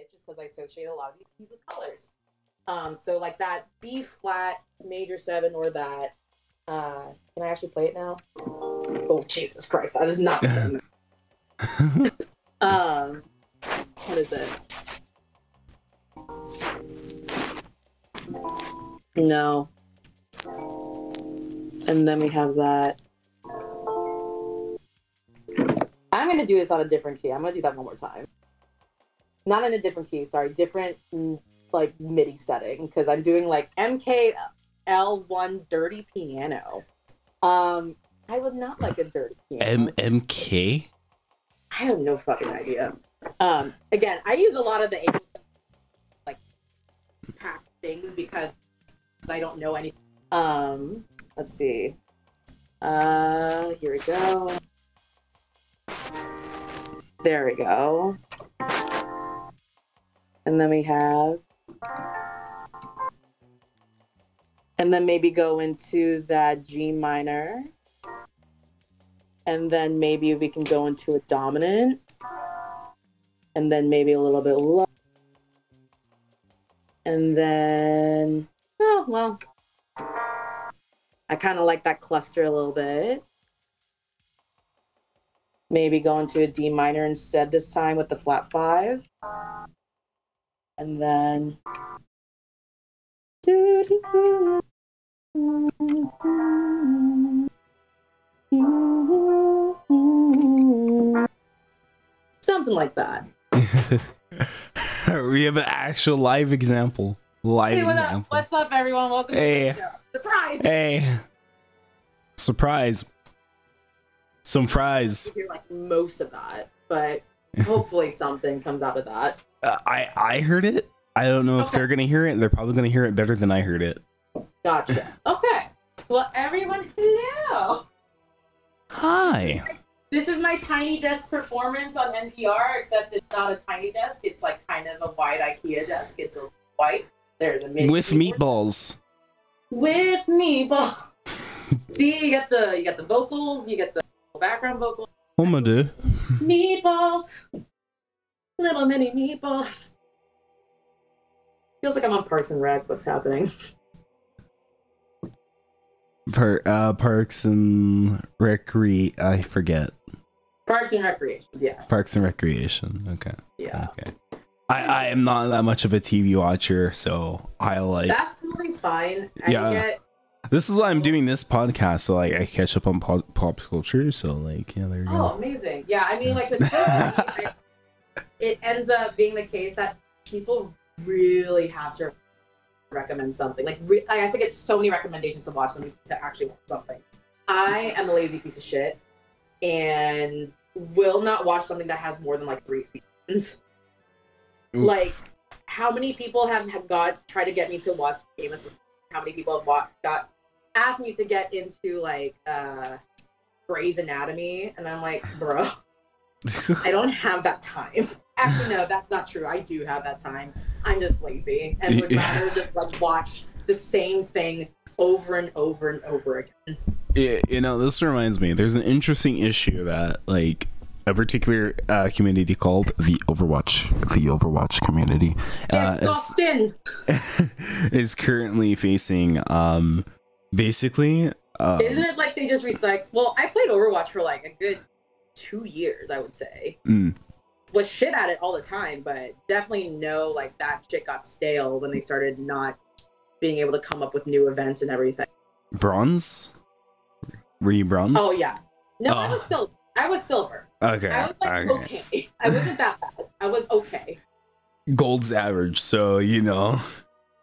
hit just because I associate a lot of these keys with colors. Um, so like that B flat major seven or that. Uh, can I actually play it now? Oh Jesus Christ, that is not. um, what is it? No. And then we have that. I'm gonna do this on a different key. I'm gonna do that one more time. Not in a different key, sorry, different mm, like MIDI setting because I'm doing like MKL1 dirty piano. Um, I would not like a dirty piano. MMK? I have no fucking idea. Um, again, I use a lot of the like pack things because I don't know any. Um, let's see. Uh, here we go. There we go. And then we have. And then maybe go into that G minor. And then maybe we can go into a dominant. And then maybe a little bit low. And then, oh, well, I kind of like that cluster a little bit. Maybe go into a D minor instead this time with the flat five. And then. Something like that. we have an actual live example. Live Hey, what's up? example. What's up, everyone? Welcome Hey. to the show. Surprise! Hey. Surprise. Some fries. You hear like most of that, but hopefully something comes out of that. Uh, I I heard it. I don't know if they're gonna hear it. They're probably gonna hear it better than I heard it. Gotcha. Okay. Well, everyone, hello. Hi. This is my tiny desk performance on NPR, except it's not a tiny desk. It's like kind of a wide IKEA desk. It's a white. There's a mid With meatballs. With meatball. See, you got the you got the vocals, you got the background vocals, Oh my dude. meatballs, little mini meatballs. Feels like I'm on Parks and Rec. What's happening? Per, uh, Parks and Recre. I forget. Parks and Recreation. Yes. Parks and Recreation. Okay. yeah. Okay. I, I am not that much of a TV watcher, so I like. That's totally fine. I Yeah. get This is why I'm doing this podcast, so like I catch up on pop, pop culture. So like, yeah, there you Oh, go. Oh, amazing. Yeah, I mean, like with I- it ends up being the case that people really have to recommend something. Like, re- I have to get so many recommendations to watch something to actually watch something. I am a lazy piece of shit and will not watch something that has more than like three seasons. Oof. Like, how many people have, have got try to get me to watch Game of Thrones? How many people have watched, got asked me to get into like uh Grey's Anatomy, and I'm like, bro, I don't have that time. Actually, no, that's not true. I do have that time. I'm just lazy and would rather just like watch the same thing over and over and over again. Yeah, you know, this reminds me. There's an interesting issue that like a particular uh, community called the Overwatch, the Overwatch community, uh, is, is currently facing. Um, basically, um, Isn't it like they just recycle? Well, I played Overwatch for like a good two years, I would say. mm, Was shit at it all the time, but definitely know like that shit got stale when they started not being able to come up with new events and everything. bronze. Were you bronze? Oh yeah. No, I Oh. was silver. I was silver. Okay. I was like okay. okay. I wasn't that bad. I was okay. Gold's average, so you know.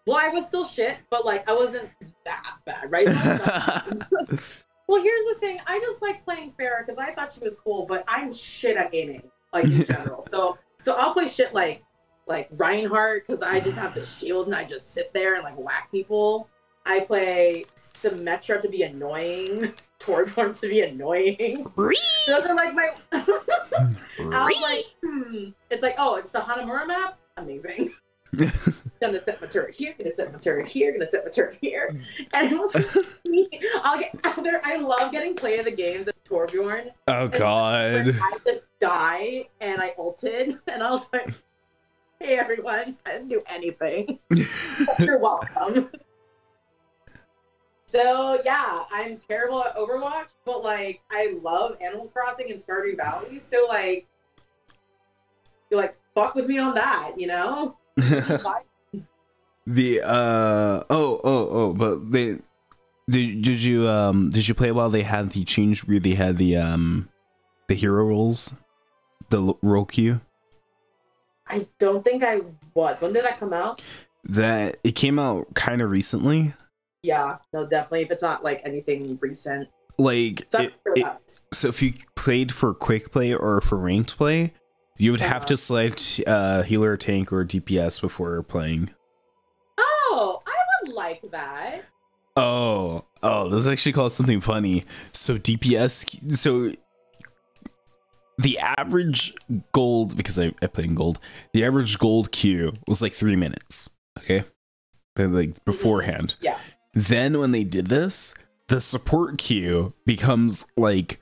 Well, I was still shit, but like I wasn't that bad, right? well, here's the thing. I just like playing Pharah because I thought she was cool, but I'm shit at gaming, like in general. So so I'll play shit like like Reinhardt because I just have the shield and I just sit there and like whack people. I play Symmetra to be annoying, Torbjorn to be annoying. Those are like my. I was like, hmm. It's like, oh, it's the Hanamura map. Amazing. gonna set my turret here. Gonna set my turret here. Gonna set my turret here. And it was me. I'll get. There, I love getting play of the games of Torbjorn. oh God. I just die and I ulted, and I was like, hey everyone, I didn't do anything. You're welcome. So yeah, I'm terrible at Overwatch, but like I love Animal Crossing and Stardew Valley. So like, you're like fuck with me on that, you know? the uh oh oh oh, but they did did you um did you play while they had the change where they had the um the hero roles, the l- queue? I don't think I was. When did that come out? That it came out kind of recently. Yeah, no, definitely. If it's not like anything recent, Like so, it, it- so if you played for quick play or for ranked play, you would have Uh-huh. to select uh healer, tank, or DPS before playing. oh, I would like that. Oh, oh, this actually called something funny. So DPS, so the average gold because I, I play in gold. The average gold queue was like three minutes. Okay, like beforehand. Yeah. Then when they did this, the support queue becomes like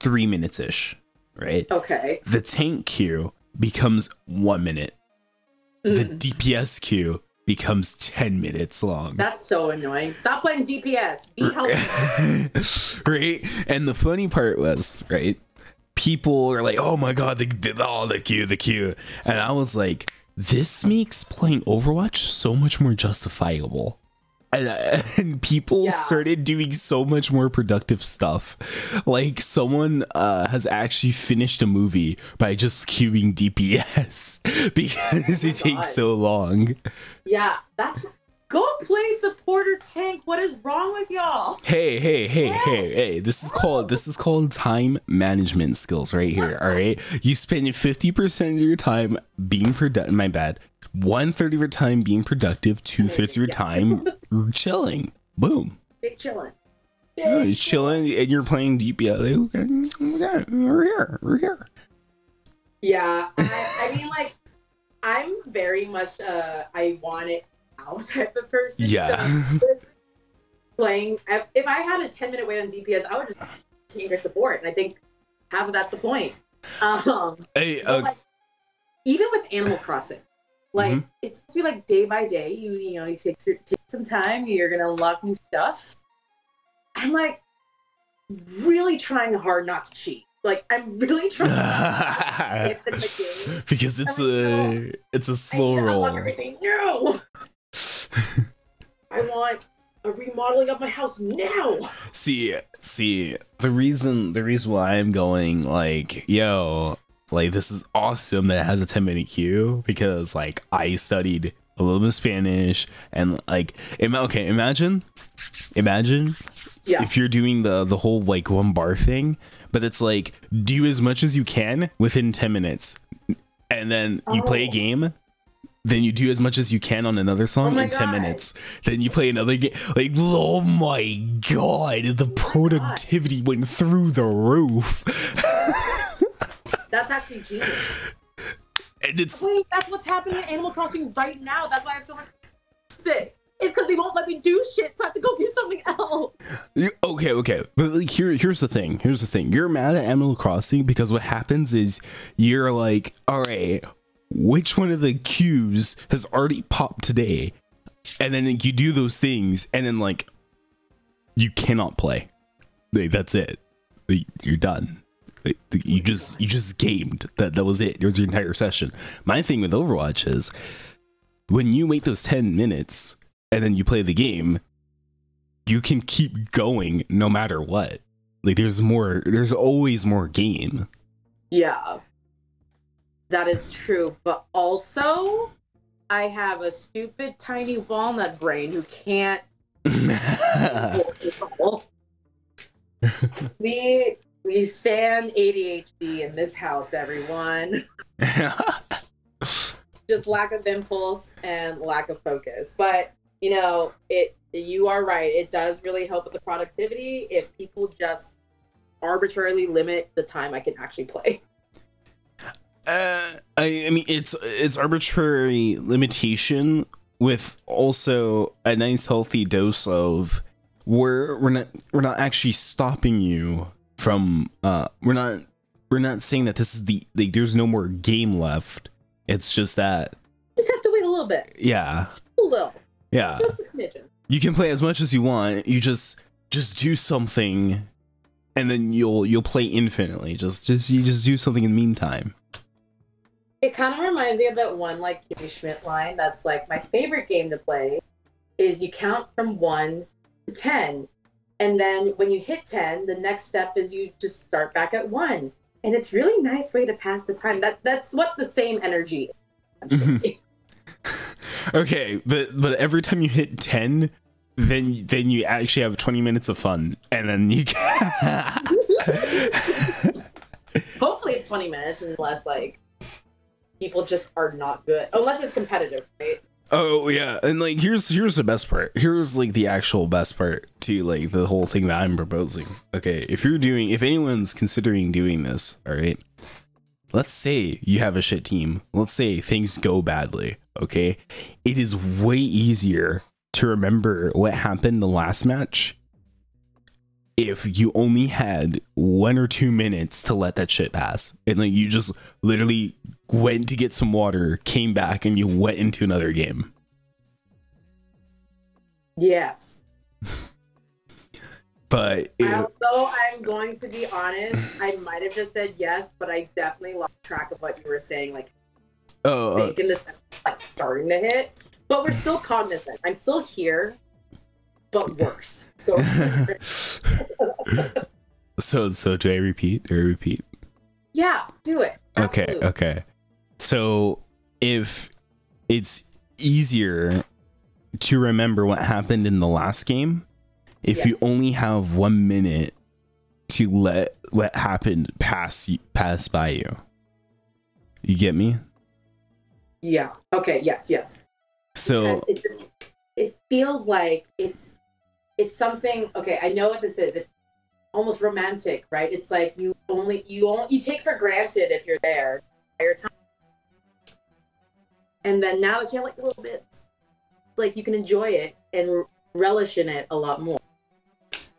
three minutes ish, right? Okay. The tank queue becomes one minute. The Mm, DPS queue becomes ten minutes long. That's so annoying. Stop playing DPS. Be helpful. right? And the funny part was, right? People are like, "Oh my god, they did all the queue, the queue," and I was like, "This makes playing Overwatch so much more justifiable." And, uh, and people Yeah. started doing so much more productive stuff. Like someone uh, has actually finished a movie by just queuing DPS because Oh it takes so long. yeah, that's go play supporter tank. What is wrong with y'all? Hey, hey, hey, hey, hey. This is called this is called time management skills right here. All right. You spend 50% of your time being productive. My bad. One third of your time being productive, two thirds of your time chilling. Boom. Big chilling. Yeah, you're chilling and you're playing. Like, okay, okay, we're here. We're here. Yeah, I, I mean, like, I'm very much uh, I want it now type of person. Yeah. So, playing, if I had a 10 minute wait on DPS, I would just take your support, and I think half of that's the point. Um, Hey, uh, like, even with Animal Crossing, like Mhm. it's supposed to be like day by day. You you know you take take some time. You're gonna unlock new stuff. I'm like really trying hard not to cheat. Like I'm really trying. It's in the game. because it's I mean, a it's a slow roll. everything now. I want a remodeling of my house now. See, see, the reason the reason why I'm going like, yo, like this is awesome that it has a 10 minute queue because like I studied a little bit of Spanish and like ima- okay, imagine imagine Yeah. if you're doing the the whole like one bar thing, but it's like do as much as you can within 10 minutes. And then you play a Oh. game then you do as much as you can on another oh song Oh in 10 God. minutes then you play another game like oh my god the oh productivity went through the roof That's actually genius. and it's Wait, that's what's happening in Animal Crossing right now. That's why I have so much sick. It's because they won't let me do shit, so I have to go do something else. you- okay okay but like here here's the thing here's the thing you're mad at animal crossing because what happens is you're like all right which one of the cues has already popped today? And then like, you do those things and then like you cannot play. Like, that's it. You're done. Like, you just you just gamed. That that was it. It was your entire session. My thing with overwatch is when you wait those 10 minutes and then you play the game you can keep going no matter what. Like there's more there's always more game Yeah. That is true. But also, I have a stupid tiny walnut brain who can't we we stand ADHD in this house, everyone. Just lack of impulse and lack of focus. But you know, it you are right. It does really help with the productivity if people just arbitrarily limit the time I can actually play. Uh, I, I mean, it's it's arbitrary limitation with also a nice healthy dose of we're we're not we're not actually stopping you from uh we're not we're not saying that this is the like there's no more game left It's just that, Just have to wait a little bit. yeah, A little. yeah. Just a smidgen. You can play as much as you want. You just just do something, and then you'll you'll play infinitely. Just just you just do something in the meantime. It kind of reminds me of that one like Kimmy Schmidt line that's like my favorite game to play is you count from one to ten. And then when you hit ten, the next step is you just start back at one. And it's really nice way to pass the time. That that's what the same energy is. Mm-hmm. Okay, but but every time you hit ten, then then you actually have twenty minutes of fun, and then you. Hopefully it's 20 minutes unless like people just are not good. Unless it's competitive, right? oh yeah, and like here's here's the best part. Here's like the actual best part to like the whole thing that I'm proposing. Okay, if you're doing, if anyone's considering doing this, all right. Let's say you have a shit team. Let's say things go badly. Okay, it is way easier to remember what happened the last match if you only had one or two minutes to let that shit pass and like you just literally went to get some water came back and you went into another game Yes. but it, Although I'm going to be honest, I might have just said yes, but I definitely lost track of what you were saying, like oh uh, making this like starting to hit. But we're still cognizant. I'm still here, but worse. So so so do i repeat do i repeat yeah, do it. okay okay so if it's easier to remember what happened in the last game if you only have one minute to let what happened pass pass by you you get me Yeah. Okay. Yes. Yes. so Because it just it feels like it's it's something. Okay, I know what this is. It's almost romantic, right? It's like you only you only you take for granted if you're there your time, and then now that you have like a little bit, like you can enjoy it and relish in it a lot more.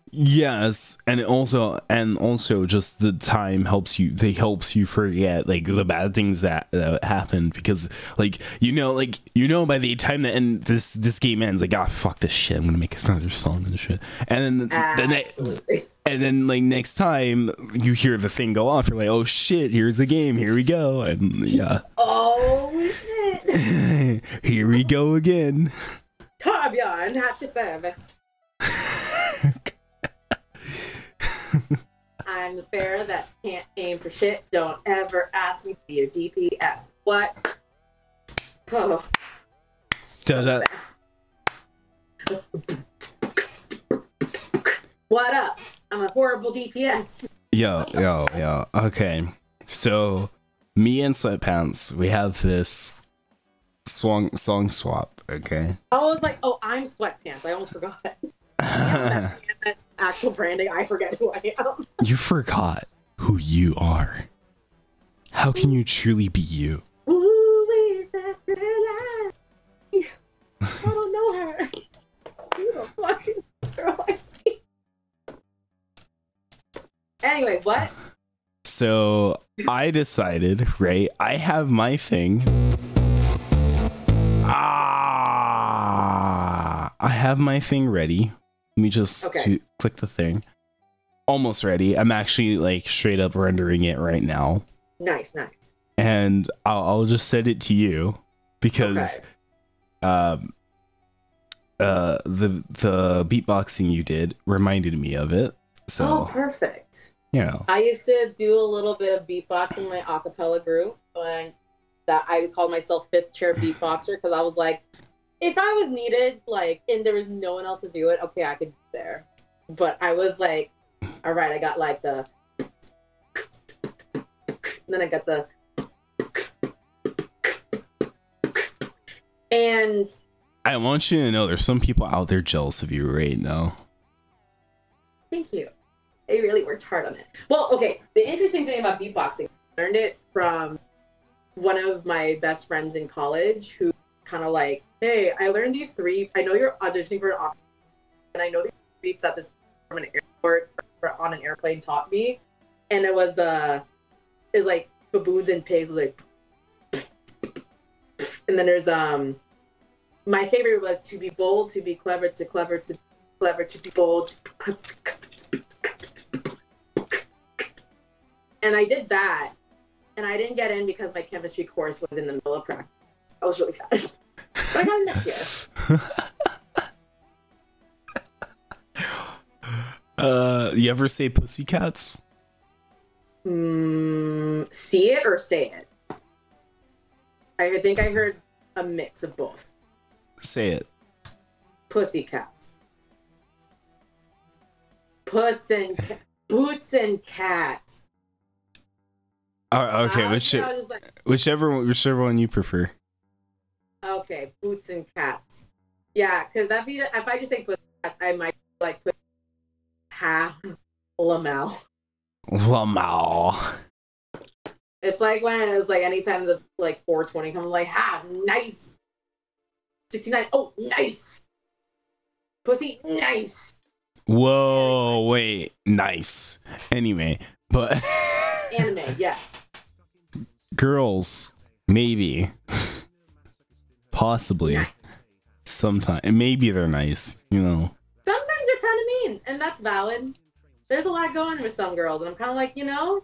Yes, and also and also just the time helps you. They helps you forget like the bad things that, that happened because like you know like you know by the time that end this this game ends like ah fuck this shit I'm gonna make another song and shit and then the ne- Absolutely. and then like next time you hear the thing go off you're like oh shit here's the game here we go and yeah Oh shit! here we go again. Torbjorn, at your service. I'm the fair that can't aim for shit. Don't ever ask me for your DPS. What? Oh. Da- da- What up? I'm a horrible DPS. Yo, yo, yo. Okay. So me and Sweatpants, we have this song song swap, okay? I was like, oh, I'm sweatpants. I almost forgot. Yeah, that, that actual branding, I forget who I am. you forgot who you are. How can you truly be you? Who is that girl? I, I don't know her. Who the fuck is the girl I see? Anyways, what? So I decided, right? I have my thing. Have my thing ready. Let me just Okay. to- click the thing. Almost ready. I'm actually like straight up rendering it right now, Nice, nice. and I'll, I'll just send it to you because, um, uh, the the beatboxing you did reminded me of it. So Oh, perfect. you know, I used to do a little bit of beatboxing in my acapella group, and that I called myself fifth chair beatboxer because I was like, if I was needed, like, and there was no one else to do it, okay, I could be there. But I was like, all right, I got like the, then I got the, and I want you to know there's some people out there jealous of you right now. Thank you. I really worked hard on it. Well, okay. The interesting thing about beatboxing, I learned it from one of my best friends in college who kind of like, hey, I learned these three. I know you're auditioning for an op, and I know these beats that this from an airport or on an airplane taught me, and it was the is like baboons and pigs like And then there's um, my favorite was to be bold, to be clever, to clever, to clever, to be bold. Clever, to be clever. And I did that, and I didn't get in because my chemistry course was in the middle of practice. I was really sad, but I got next year. uh, you ever say pussycats? Mm, see it or say it? I think I heard a mix of both. Say it. Pussycats. Puss and ca- boots and cats. Uh, okay, which, I like, whichever whichever one you prefer. Okay, boots and cats. Yeah, because be if I just say pussycats, I might like put ha lamel. Lamau. It's like when it was like anytime the like 420 comes, like ha nice. 69. Oh, nice. Pussy, nice. Whoa, wait, nice. Anyway, but Anime, yes. girls, maybe, possibly, Nice. sometime, maybe they're nice. You know, sometimes they're kind of mean, and that's valid. There's a lot going with some girls, and I'm kind of like, you know,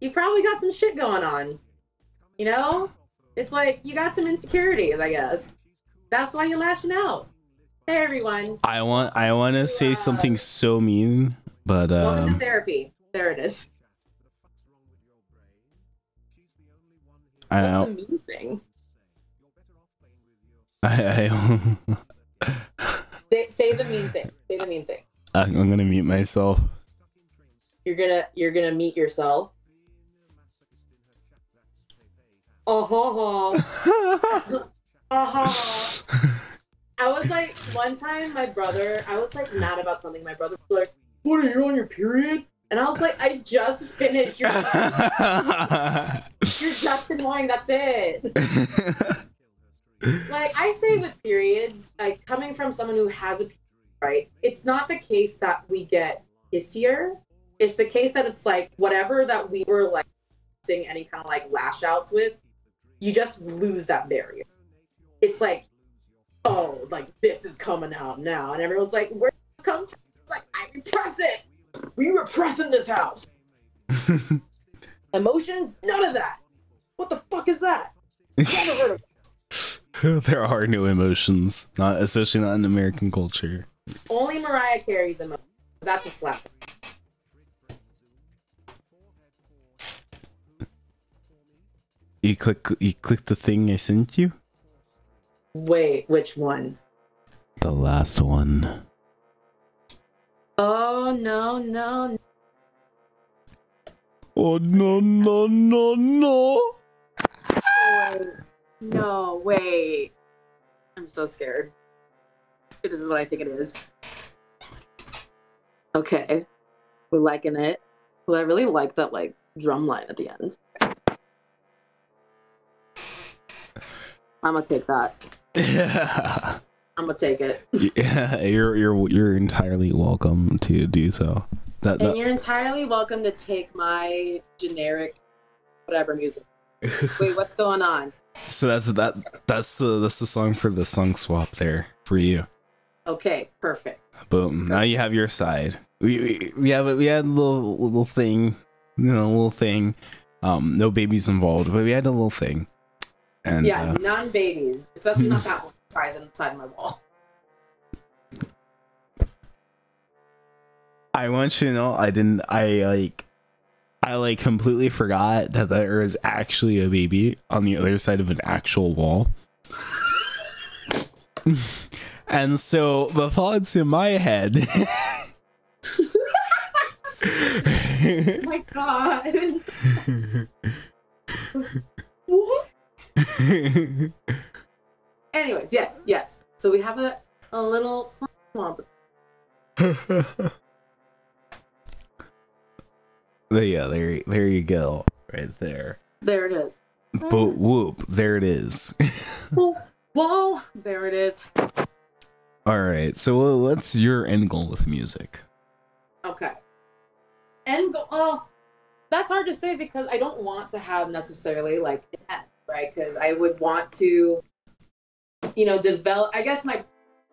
you probably got some shit going on. You know, it's like you got some insecurities, I guess. That's why you're lashing out. Hey, everyone. I want, I want to say something so mean, but Welcome to um, therapy. There it is. I What's don't, the mean thing? I, I, Say, say the mean thing. Say the mean thing. I'm gonna mute myself. You're gonna you're gonna meet yourself. Oh ho ho. I was like, one time my brother, I was like mad about something. My brother was like, What are you on your period? And I was like, I just finished. You're, you're just annoying. That's it. Like I say with periods, like coming from someone who has a period, right? It's not the case that we get pissier. It's the case that it's like whatever that we were like seeing any kind of like lash outs with, you just lose that barrier. It's like, oh, like this is coming out now, and everyone's like, where did this come from? It's like I repress it. We repress in this house. Emotions, none of that. What the fuck is that? Never heard of. there are no emotions, not especially not in American culture. Only Mariah Carey's emotions. That's a slap. You click, you click the thing I sent you. Wait, which one? The last one. Oh no, no. Oh no no no no! Wait. No, wait. I'm so scared. This is what I think it is. Okay. We're liking it. Well, I really like that like drum line at the end. I'm gonna take that. Yeah. I'm gonna take it. yeah, you're you're you're entirely welcome to do so. That, And that you're entirely welcome to take my generic whatever music. Wait, what's going on? So that's that that's the that's the song for the song swap there for you. Okay, perfect. Boom. Now you have your side. We we, we have a, we had a little little thing, you know, a little thing. Um, no babies involved, but we had a little thing. And yeah, uh, non babies, especially not that one prize inside my wall. I want you to know I didn't I like I like completely forgot that there is actually a baby on the other side of an actual wall. and so the thoughts in my head Oh my god. what? Anyways, yes, yes. So we have a, a little swamp. But yeah, there there you go. Right there. There it is. But whoop, there it is. Whoa, whoa, there it is. All right. So uh, what's your end goal with music? Okay. And go, oh, that's hard to say because I don't want to have necessarily like an end. right? Because I would want to, you know, develop. I guess my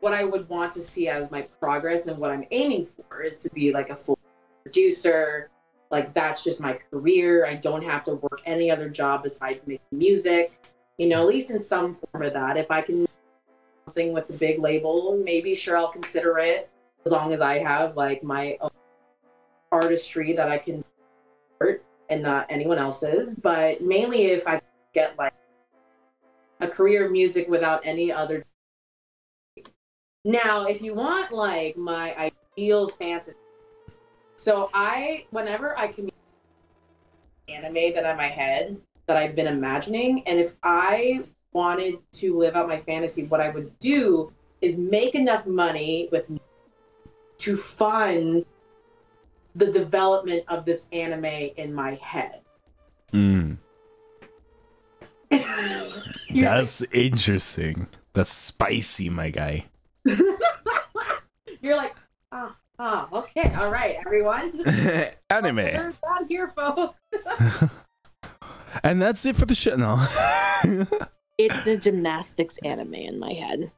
what I would want to see as my progress and what I'm aiming for is to be like a full producer. Like that's just my career. I don't have to work any other job besides making music. You know, at least in some form of that. If I can something with a big label, maybe sure I'll consider it as long as I have like my own artistry that I can art and not anyone else's. But mainly if I get like a career of music without any other. Now, if you want like my ideal fantasy, so I whenever I can anime that in my head that I've been imagining, and if I wanted to live out my fantasy, what I would do is make enough money with to fund the development of this anime in my head. Mm, that's interesting. That's spicy, my guy. you're like, ah, ah, okay, all right, everyone. Anime. We're here, folks. And that's it for the shit No. It's a gymnastics anime in my head.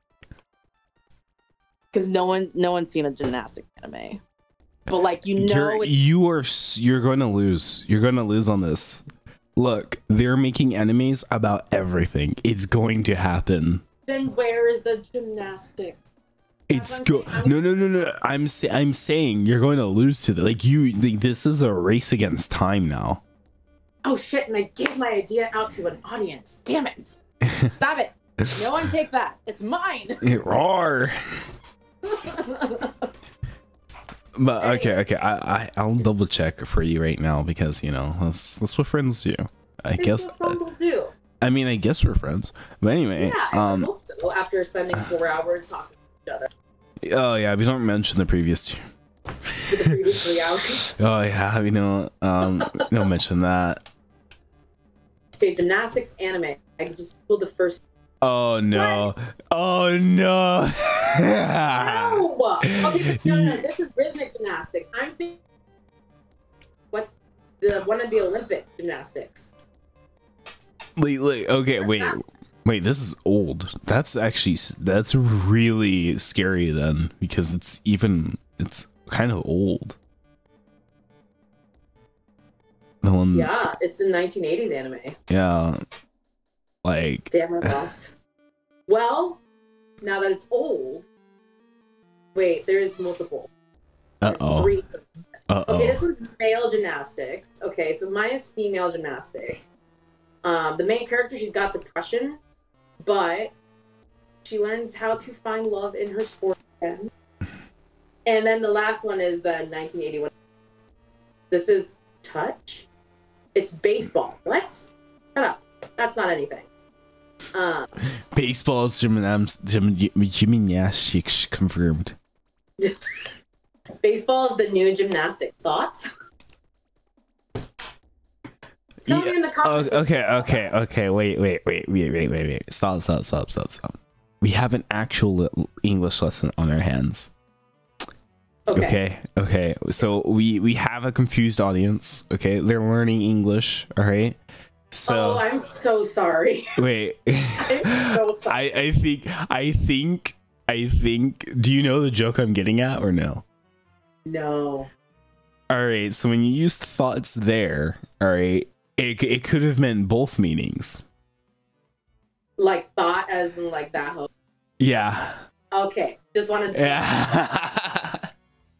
Because no one, no one's seen a gymnastics anime. But like you know, you're it's, you are you're going to lose. You're going to lose on this. Look, they're making enemies about everything. It's going to happen. Then where is the gymnastics? It's That's go. what I'm saying. No, no, no, no. I'm I'm saying you're going to lose to the like you. Like, this is a race against time now. Oh shit! And I gave my idea out to an audience. Damn it! Stop it! No one take that. It's mine. Roar. But okay, okay. I, I I'll double check for you right now because you know that's that's what friends do. I guess. What we'll do. I mean, I guess we're friends. But anyway, Yeah, I um. hope so. After spending four hours talking to each other Oh yeah, we don't mention the previous two. the previous hours. Oh yeah, we don't um don't mention that. Okay, gymnastics anime. I just pulled the first. Oh no. Oh no. No! Okay, but no, no, this is rhythmic gymnastics. I'm thinking. What's the one of the Olympic gymnastics? wait, wait, okay, wait. Wait, this is old. That's actually that's really scary then because it's even it's kind of old. The one Yeah, it's a 1980s anime. yeah. Like Damn, lost. Well, now that it's old. Wait, there's multiple. Uh oh. three. Uh Okay, this one's male gymnastics. Okay, so mine is female gymnastic. Um, the main character, she's got depression, but she learns how to find love in her sport again. And then the last one is the 1981. This is touch. It's baseball. What? Shut up. That's not anything. Um, Baseball's gymnast gym, gymnastics confirmed. baseball is the new gymnastic. Thoughts? Tell me in the Oh, okay, okay, okay. Wait, wait, wait, wait, wait, wait, wait. Stop, stop, stop, stop, stop. We have an actual English lesson on our hands. Okay. Okay, okay. So we we have a confused audience. Okay, they're learning English. All right. So oh, I'm so sorry. wait. I'm so sorry. I I think I think I think. Do you know the joke I'm getting at or no? No. All right. So when you use thoughts there, all right, it it could have meant both meanings. Like thought as in like that whole Yeah. Okay. Just wanted to Yeah.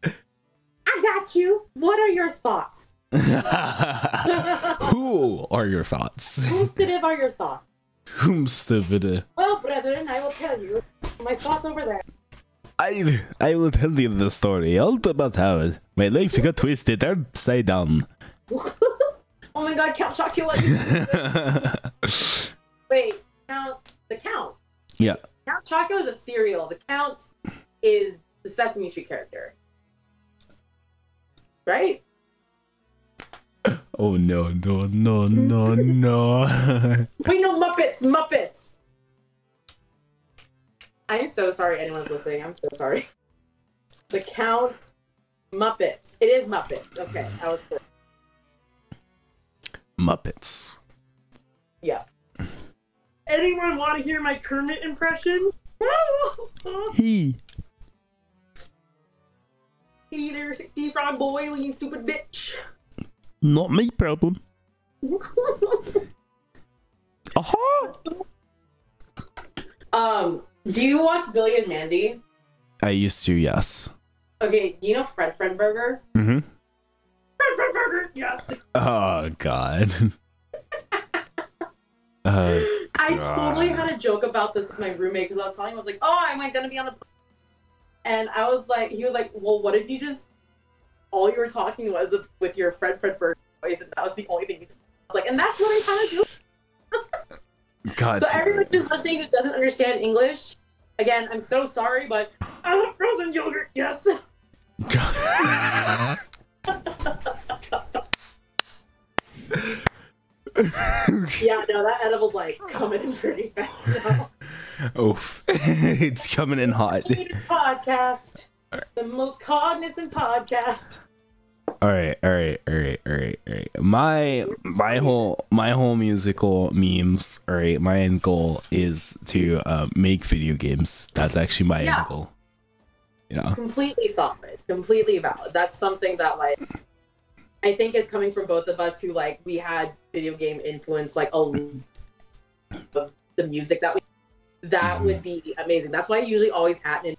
I got you. What are your thoughts? Who are your thoughts? Whose positive are your thoughts? Whomstevide. Well, brethren, I will tell you my thoughts over there. I I will tell you the story all about how my life got twisted upside down. Oh my god, Count Chocula. Wait, Count the Count. yeah. Count Chocula is a cereal. The Count is the Sesame Street character. Right? Oh no no no no no. Wait, no, Muppets, Muppets. I'm so sorry anyone's listening. I'm so sorry. The Count Muppets. It is Muppets. Okay, I was correct. Muppets. Yeah. Anyone want to hear my Kermit impression? He. hey there, sexy frog boy, you stupid bitch. Not me problem. Aha. um, do you watch Billy and Mandy? I used to, yes. Okay, you know Fred Fred Burger? Mm-hmm. Fred Fred Burger, yes. Oh God. uh, I totally had a joke about this with my roommate because I was telling him I was like, "Oh, am I gonna be on a?" And I was like, he was like, "Well, what if you just all you were talking was with your Fred Fred voice, and that was the only thing." You I was like, and that's what I kind of do. God. So everyone who's listening who doesn't understand English, again, I'm so sorry, but I want frozen yogurt. Yes. Yeah, no, that edible's like coming in pretty fast now. Oof. it's coming in hot. Podcast, the most cognizant podcast. All right, all right, all right, all right, all right. My my whole my whole musical memes. All right, my end goal is to uh, make video games. That's actually my Yeah. end goal. Yeah. completely solid, completely valid. That's something that like I think is coming from both of us who like we had video game influence like a lot of the music that we that Mhm. would be amazing. That's why I usually always at Nintendo.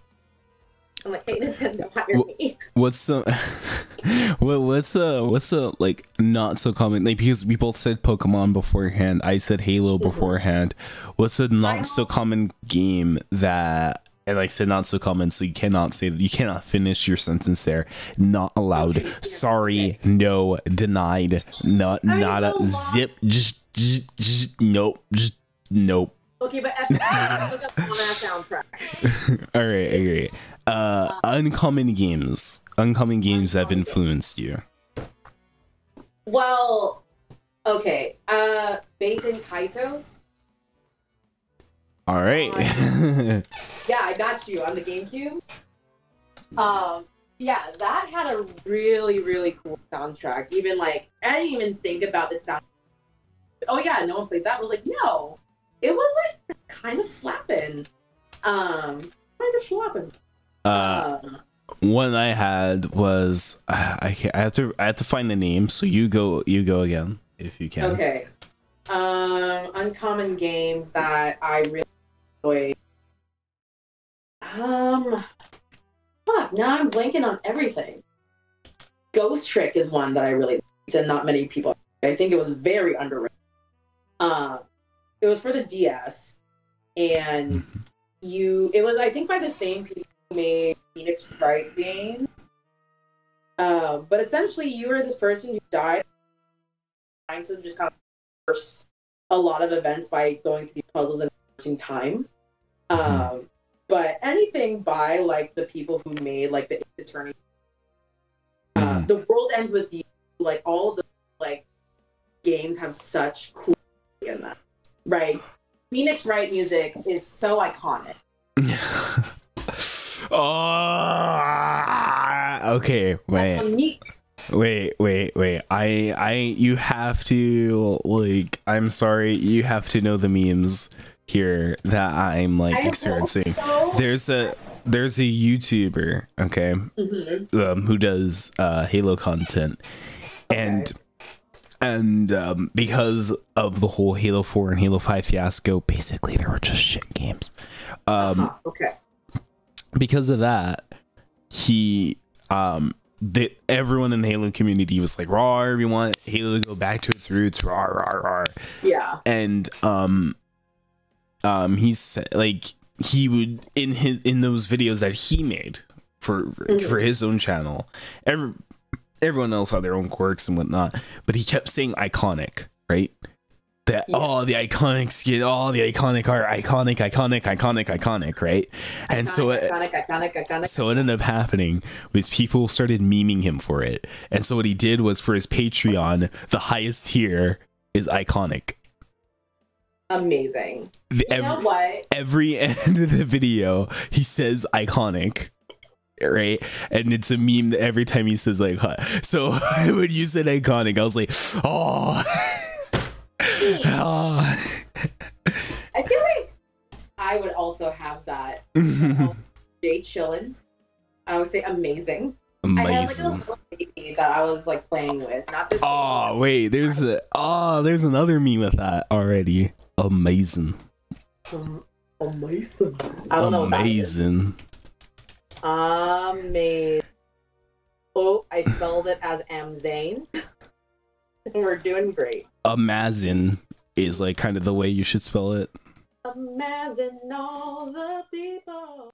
I'm like, hey Nintendo, hire me. What's the what what's the what's the like not so common like because we both said Pokemon beforehand. I said Halo beforehand. What's a not so common game that and like said not so common, so you cannot say you cannot finish your sentence there. Not allowed. Sorry, no, denied. Not I not a zip. Just, just, just nope. Just nope. Okay, but F- look up on that soundtrack. all right, all right. Uh, uncommon games. Uncommon games have Uncommon games. influenced you. Well, okay. Uh Baten Kaitos. All right. Yeah, I got you on the GameCube. Um, yeah, that had a really, really cool soundtrack. Even like, I didn't even think about the sound. Oh yeah, no one plays that. I was like, no, it was like kind of slapping. Um, kind of slapping. uh, Um, one I had was uh, I can I have to I have to find the name. So you go you go again if you can. okay. Um, uncommon games that I really enjoy. Um, fuck. Now I'm blanking on everything. Ghost Trick is one that I really liked, and not many people. I think it was very underrated. Um, it was for the DS, and Mhm. you. It was I think by the same people who made Phoenix Wright game. Uh, but essentially, you were this person who died, trying to just kind of reverse a lot of events by going through these puzzles and reversing time. Um, but anything by like the people who made like the Attorney, uh, Mhm. the world ends with you. Like all the like games have such cool in them, right? Phoenix Wright music is so iconic. oh, okay. Wait. Wait, wait, wait. I I you have to like I'm sorry, you have to know the memes here that I'm like I experiencing. so- There's a there's a YouTuber, okay, Mhm. um, who does uh Halo content. And and um, because of the whole Halo 4 and Halo 5 fiasco, basically they were just shit games. Um Uh-huh, okay. because of that, he um that everyone in the Halo community was like, "Raw, we want Halo to go back to its roots." Raw, raw, raw. Yeah. And um, um, he's like he would in his in those videos that he made for for his own channel. Every everyone else had their own quirks and whatnot, but he kept saying iconic, right? That Yeah. oh the iconic skin, oh the iconic art, iconic, iconic, iconic, iconic, right? And so it, iconic, iconic, iconic. so what ended up happening was people started memeing him for it. And so what he did was for his Patreon, the highest tier is iconic. Amazing. The- You know every, what? every end of the video, he says iconic. Right, and it's a meme that every time he says like, huh. so when you said iconic, I was like, oh, oh. I feel like I would also have that. Jay chillin. I would say amazing. I had like a Amazing. little baby that I was like playing with, not this. Oh wait, there's a oh there's another meme of that already. Amazing. Um, amazing. I don't know. What that is. Amazing. Amazing. Oh, I spelled it as Amzane. We're doing great. Amazing is like kind of the way you should spell it. Imagine all the people.